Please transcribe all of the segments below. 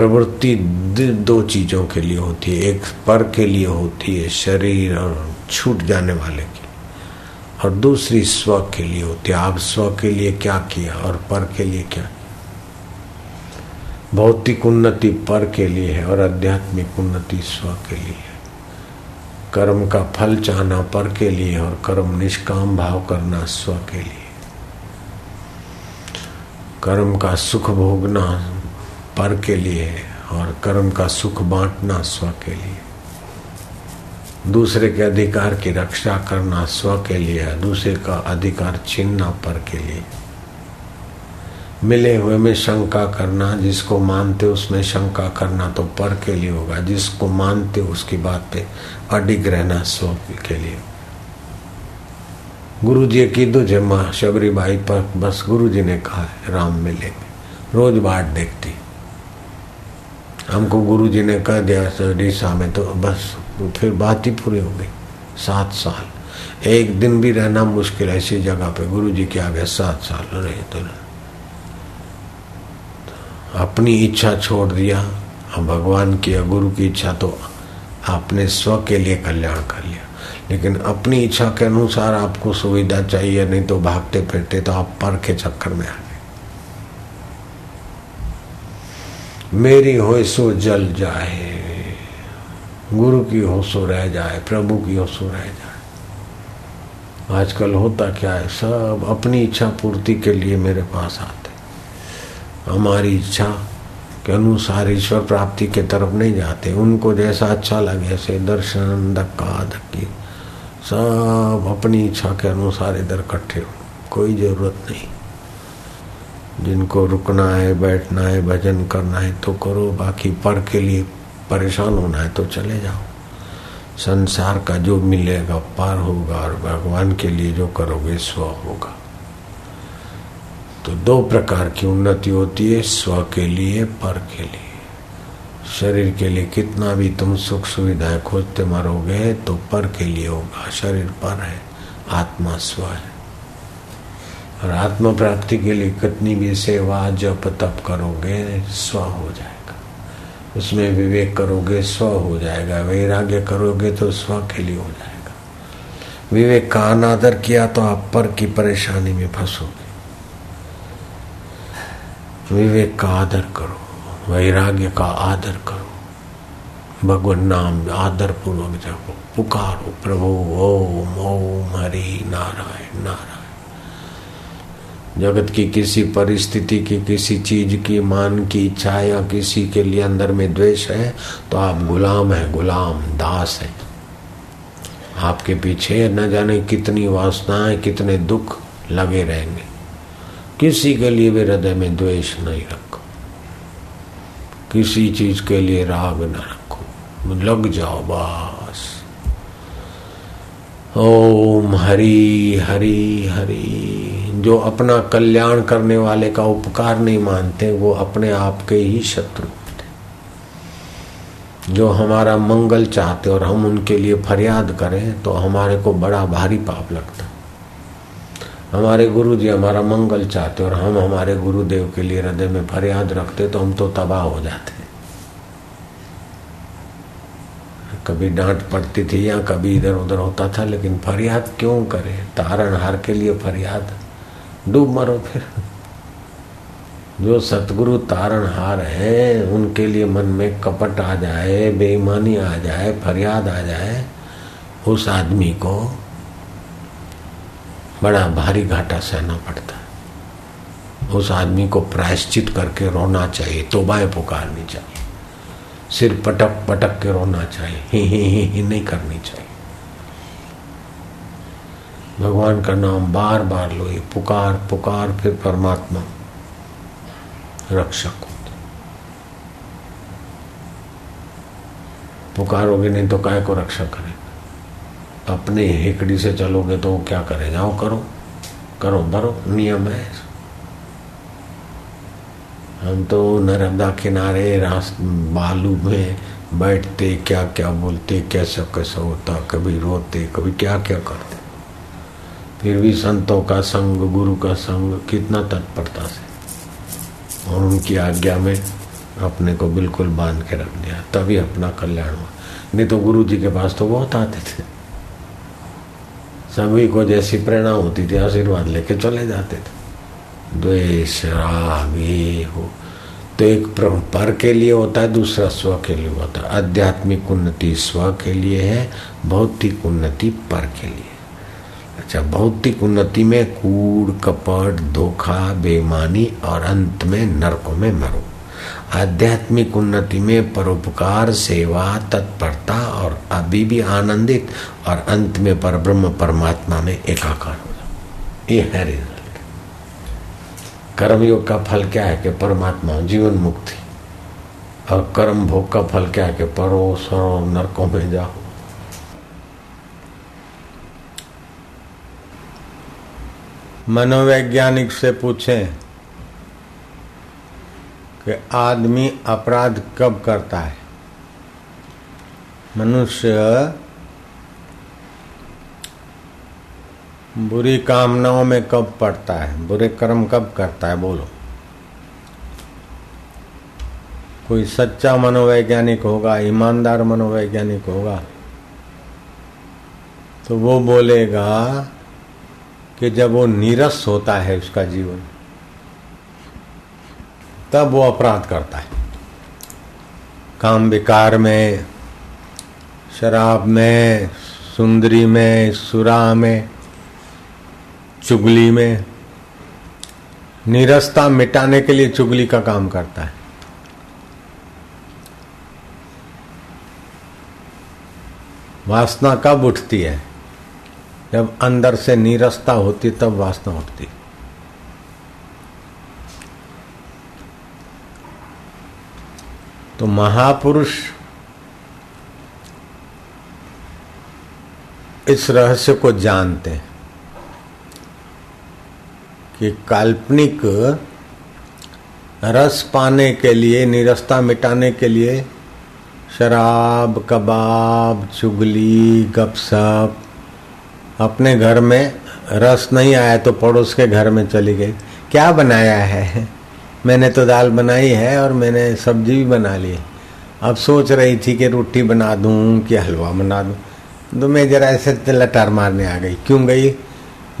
प्रवृत्ति दो चीज़ों के लिए होती है। एक पर के लिए होती है शरीर और छूट जाने वाले की और दूसरी स्व के लिए होती है। आप स्व के लिए क्या किया और पर के लिए क्या भौतिक उन्नति पर के लिए है और आध्यात्मिक उन्नति स्व के लिए है। कर्म का फल चाहना पर के लिए और कर्म निष्काम भाव करना स्व के लिए कर्म का सुख भोगना पर के लिए और कर्म का सुख बांटना स्व के लिए। दूसरे के अधिकार की रक्षा करना स्व के लिए है दूसरे का अधिकार छीनना पर के लिए। मिले हुए में शंका करना, जिसको मानते उसमें शंका करना तो पर के लिए होगा, जिसको मानते उसकी बात पे अडिग रहना स्व के लिए। गुरु जी की जय माँ शबरी भाई पर बस गुरु जी ने कहा, राम मिलेंगे रोज बाट देखती। हमको गुरु जी ने कह दिया डीसा में तो बस, फिर बात ही पूरी हो गई। सात साल। एक दिन भी रहना मुश्किल है ऐसी जगह पे। गुरु जी के आगे सात साल रहे तो अपनी इच्छा छोड़ दिया। भगवान की या गुरु की इच्छा तो आपने स्व के लिए कल्याण कर लिया। लेकिन अपनी इच्छा के अनुसार आपको सुविधा चाहिए, नहीं तो भागते फिरते तो आप पर के चक्कर में आ मेरी हो सो जल जाए, गुरु की हो सो रह जाए, प्रभु की हो सो रह जाए। आजकल होता क्या है, सब अपनी इच्छा पूर्ति के लिए मेरे पास आते हमारी इच्छा के अनुसार ईश्वर प्राप्ति के तरफ़ नहीं जाते, उनको जैसा अच्छा लगे, ऐसे दर्शन, धक्का, धक्की, सब अपनी इच्छा के अनुसार इधर इकट्ठे हो। कोई ज़रूरत नहीं। जिनको रुकना है, बैठना है, भजन करना है तो करो, बाकी पर के लिए परेशान होना है तो चले जाओ। संसार का जो मिलेगा पार होगा और भगवान के लिए जो करोगे स्व होगा। तो दो प्रकार की उन्नति होती है, स्व के लिए, पर के लिए। शरीर के लिए कितना भी तुम सुख सुविधाएँ खोजते मरोगे तो पर के लिए होगा। शरीर पर है, आत्मा स्व है। और आत्मा प्राप्ति के लिए कितनी भी सेवा, जप, तप करोगे, स्व हो जाएगा। उसमें विवेक करोगे, स्व हो जाएगा। वैराग्य करोगे तो स्व के लिए हो जाएगा। विवेक का अनादर किया तो आप पर की परेशानी में फंसोगे। विवेक का आदर करो, वैराग्य का आदर करो। भगवान नाम आदर पूर्वक जपो। पुकारो, प्रभु, ओम ओम, हरि, नारायण नारायण। जगत की किसी परिस्थिति की, किसी चीज़ की, मान की इच्छा या किसी के लिए अंदर में द्वेष है तो आप गुलाम है, गुलाम, दास है। आपके पीछे न जाने कितनी वासनाएँ, कितने दुख लगे रहेंगे। किसी के लिए भी हृदय में द्वेष नहीं रखो। किसी चीज़ के लिए राग न रखो। लग जाओ बस। ओम हरी हरी, हरि। जो अपना कल्याण करने वाले का उपकार नहीं मानते, वो अपने आप के ही शत्रु जो हमारा मंगल चाहते और हम उनके लिए फरियाद करें तो हमारे को बड़ा भारी पाप लगता। हमारे गुरु जी हमारा मंगल चाहते और हम हमारे गुरुदेव के लिए हृदय में फरियाद रखते तो हम तो तबाह हो जाते कभी डांट पड़ती थी या कभी इधर उधर होता था, लेकिन फरियाद क्यों करें? तारण हार के लिए फरियाद। डूब मरो फिर। जो सतगुरु तारण हार है उनके लिए मन में कपट आ जाए बेईमानी आ जाए फरियाद आ जाए उस आदमी को बड़ा भारी घाटा सहना पड़ता है। उस आदमी को प्रायश्चित करके रोना चाहिए तोबाएँ पुकारनी चाहिए। सिर पटक पटक के रोना चाहिए ही ही ही, ही नहीं करनी चाहिए। भगवान का नाम बार बार लो ये पुकार पुकार, फिर परमात्मा। रक्षक होते। पुकारोगे नहीं तो काय को रक्षा करेगा? अपने हेकड़ी से चलोगे तो वो क्या करे जाओ करो करो, भरो, नियम है। हम तो नर्मदा किनारे रास, बालू में बैठते क्या क्या बोलते कैसा कैसा होता, कभी रोते, कभी क्या क्या करते। फिर भी संतों का संग, गुरु का संग कितना तत्परता से। और उनकी आज्ञा में अपने को बिल्कुल बाँध के रख दिया। तभी अपना कल्याण हुआ। नहीं तो गुरु जी के पास तो बहुत आते थे। सभी को जैसी प्रेरणा होती थी, आशीर्वाद लेके चले जाते थे। द्वेष, राग, ये हो तो एक पर के लिए होता है, दूसरा स्व के लिए होता है। आध्यात्मिक उन्नति स्व के लिए है, भौतिक उन्नति पर के लिए। अच्छा भौतिक उन्नति में कूड़, कपट, धोखा बेमानी और अंत में नरकों में मरो। आध्यात्मिक उन्नति में परोपकार, सेवा, तत्परता और अभी भी आनंदित और अंत में पर ब्रह्म परमात्मा में एकाकार हो जाओ। ये है रिज़ल्ट कर्मयोग का फल क्या है कि परमात्मा जीवन मुक्ति? और कर्म भोग का फल क्या है कि परो सरो नरकों में जाओ। मनोवैज्ञानिक से पूछें कि आदमी अपराध कब करता है। मनुष्य बुरी कामनाओं में कब पड़ता है, बुरे कर्म कब करता है, बोलो। कोई सच्चा मनोवैज्ञानिक होगा, ईमानदार मनोवैज्ञानिक होगा तो वो बोलेगा कि जब वो नीरस होता है उसका जीवन, तब वो अपराध करता है। काम विकार में, शराब में, सुंदरी में, सुरा में, चुगली में, निरस्ता मिटाने के लिए चुगली का काम करता है। वासना कब उठती है? जब अंदर से नीरसता होती, तब वासना उठती तो महापुरुष इस रहस्य को जानते हैं कि काल्पनिक रस पाने के लिए, निरस्ता मिटाने के लिए शराब, कबाब, चुगली गपसप अपने घर में रस नहीं आया तो पड़ोस के घर में चली गई। क्या बनाया है? मैंने तो दाल बनाई है और मैंने सब्ज़ी भी बना ली अब सोच रही थी कि रोटी बना दूँ कि हलवा बना दूँ। तो मैं जरा ऐसे लटार मारने आ गई। क्यों गई?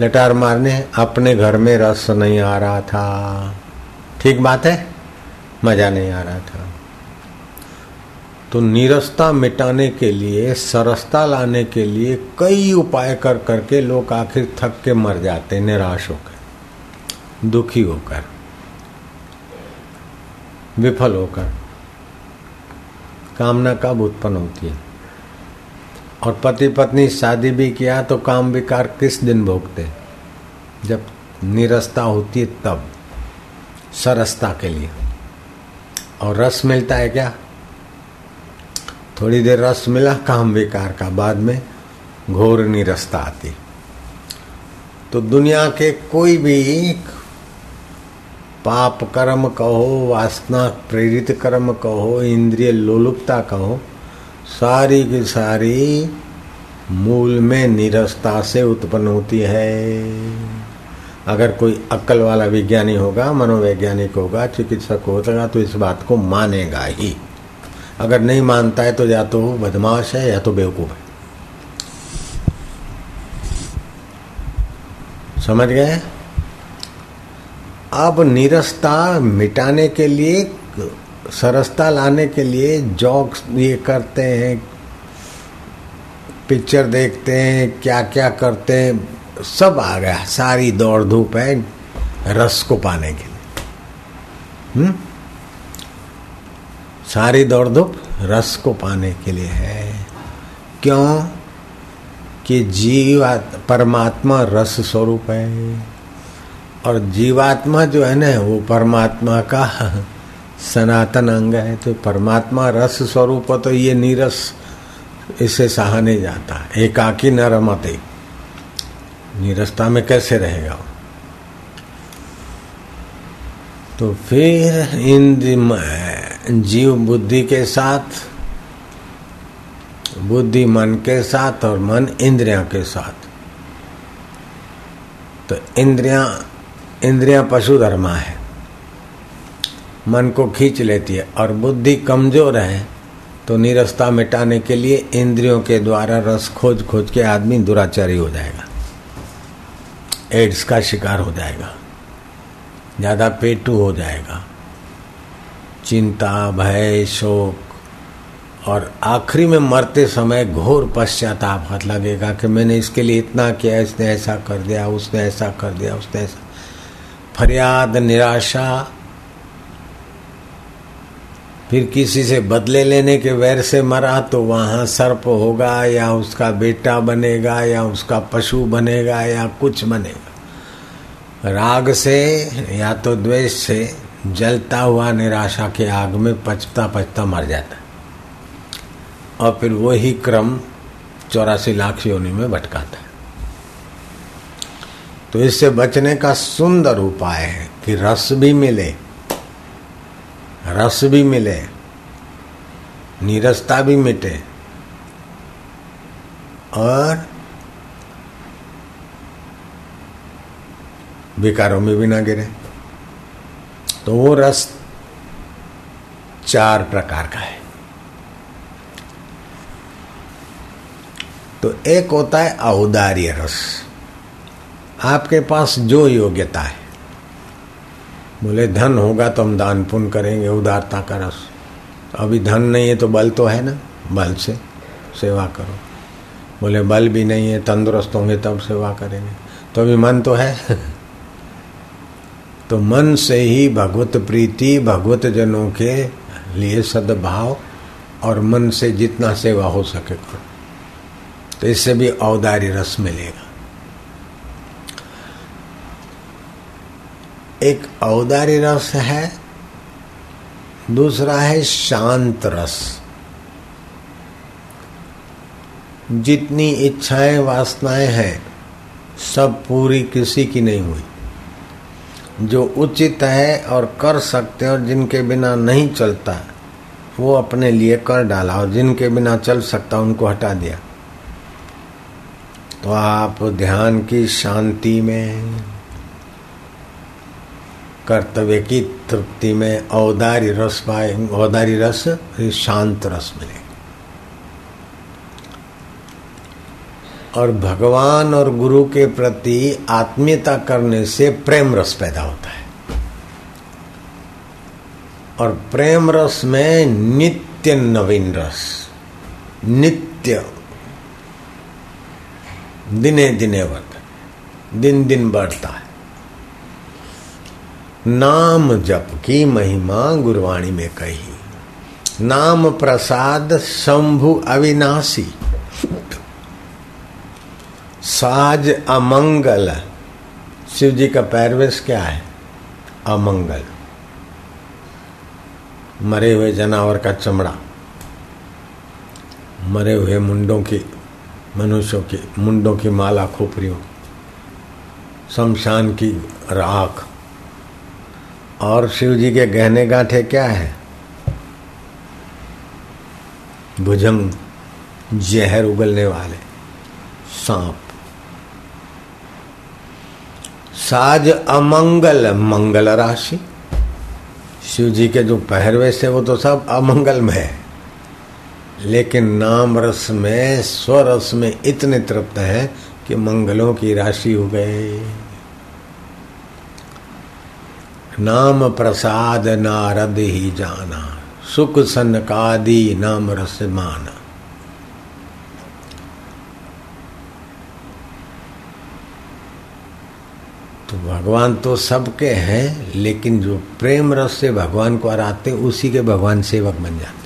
लटार मारने अपने घर में रस नहीं आ रहा था। ठीक बात है? मज़ा नहीं आ रहा था। तो नीरसता मिटाने के लिए, सरसता लाने के लिए कई उपाय कर करके लोग आखिर थक के मर जाते निराश होकर, दुखी होकर, विफल होकर। कामना कब उत्पन्न होती है? और पति पत्नी शादी भी किया तो काम विकार किस दिन भोगते? जब निरसता होती है तब, सरसता के लिए। और रस मिलता है क्या? थोड़ी देर रस मिला काम विकार का, बाद में घोर निरस्ता आती। तो दुनिया के कोई भी पाप कर्म कहो, वासना प्रेरित कर्म कहो, इंद्रिय लोलुपता कहो, सारी की सारी मूल में निरस्ता से उत्पन्न होती है। अगर कोई अक्ल वाला विज्ञानी होगा, मनोवैज्ञानिक होगा, चिकित्सक होगा तो इस बात को मानेगा ही। अगर नहीं मानता है तो या तो बदमाश है या तो बेवकूफ़ है। समझ गए? अब निरस्ता मिटाने के लिए, सरसता लाने के लिए जॉक्स ये करते हैं पिक्चर देखते हैं क्या क्या करते हैं, सब आ गया। सारी दौड़ धूप है रस को पाने के लिए। हम्म? सारी दौड़ धूप रस को पाने के लिए है। क्यों? कि जीवात परमात्मा रस स्वरूप है। और जीवात्मा जो है ना, वो परमात्मा का सनातन अंग है। तो परमात्मा रस स्वरूप तो ये नीरस इसे सहाने जाता एकाकी न रमते नीरसता में कैसे रहेगा तो फिर इन जीव बुद्धि के साथ, बुद्धि मन के साथ और मन इंद्रिया के साथ। तो इंद्रिया इंद्रिया पशु धर्मा है। मन को खींच लेती है और बुद्धि कमज़ोर है तो निरस्ता मिटाने के लिए इंद्रियों के द्वारा रस खोज खोज के आदमी दुराचारी हो जाएगा। एड्स का शिकार हो जाएगा। ज़्यादा पेटू हो जाएगा। चिंता, भय, शोक और आखिरी में मरते समय घोर पश्चाताप हाथ लगेगा कि मैंने इसके लिए इतना किया, इसने ऐसा कर दिया, उसने ऐसा कर दिया, उसने ऐसा। फरियाद, निराशा, फिर किसी से बदले लेने के वैर से मरा तो वहाँ सर्प होगा या उसका बेटा बनेगा या उसका पशु बनेगा या कुछ बनेगा। राग से या तो द्वेष से जलता हुआ निराशा के आग में पचता पचता मर जाता और फिर वही क्रम चौरासी लाख योनि में भटकाता है। तो इससे बचने का सुंदर उपाय है कि रस भी मिले, रस भी मिले, नीरसता भी मिटे और विकारों में भी ना गिरे। तो वो रस चार प्रकार का है। तो एक होता है औदार्य रस। आपके पास जो योग्यता है, बोले, धन होगा तो हम दान पुण्य करेंगे, उदारता का रस। अभी धन नहीं है तो बल तो है ना, बल से सेवा करो। बोले, बल भी नहीं है, तंदुरुस्त होंगे तब सेवा करेंगे। तो अभी मन तो है। तो मन से ही भगवत प्रीति, भगवत जनों के लिए सद्भाव और मन से जितना सेवा हो सके करो तो इससे भी औदार्य रस मिलेगा। एक औदार्य रस है, दूसरा है शांत रस। जितनी इच्छाएँ, वासनाएँ हैं, सब पूरी किसी की नहीं हुई। जो उचित है और कर सकते और जिनके बिना नहीं चलता, वो अपने लिए कर डाला और जिनके बिना चल सकता उनको हटा दिया। तो आप ध्यान की शांति में, कर्तव्य की तृप्ति में औदारी रस पाए, औदारी रस शांत रस मिले और भगवान और गुरु के प्रति आत्मीयता करने से प्रेम रस पैदा होता है। और प्रेम रस में नित्य नवीन रस, नित्य, दिने दिने वर्त दिन दिन बढ़ता है। नाम जप की महिमा गुरवाणी में कही। नाम प्रसाद शंभु अविनाशी। साज अमंगल। शिव जी का पैरवेश क्या है? अमंगल। मरे हुए जनावर का चमड़ा। मरे हुए मुंडों की, मनुष्यों की, मुंडों की माला खोपरियों। शमशान की राख। और शिव जी के गहने गांठे क्या है? भुजंग जहर उगलने वाले सांप। साज अमंगल, मंगल राशि। शिव जी के जो पहरवे से वो तो सब अमंगल में है। लेकिन नाम रस में स्वरस में इतने तृप्त है कि मंगलों की राशि हो गए। नाम प्रसाद नारद ही जाना, सुख सनकादि नाम रस माना। तो भगवान तो सबके हैं, लेकिन जो प्रेम रस से भगवान को आराधते उसी के भगवान सेवक बन जाते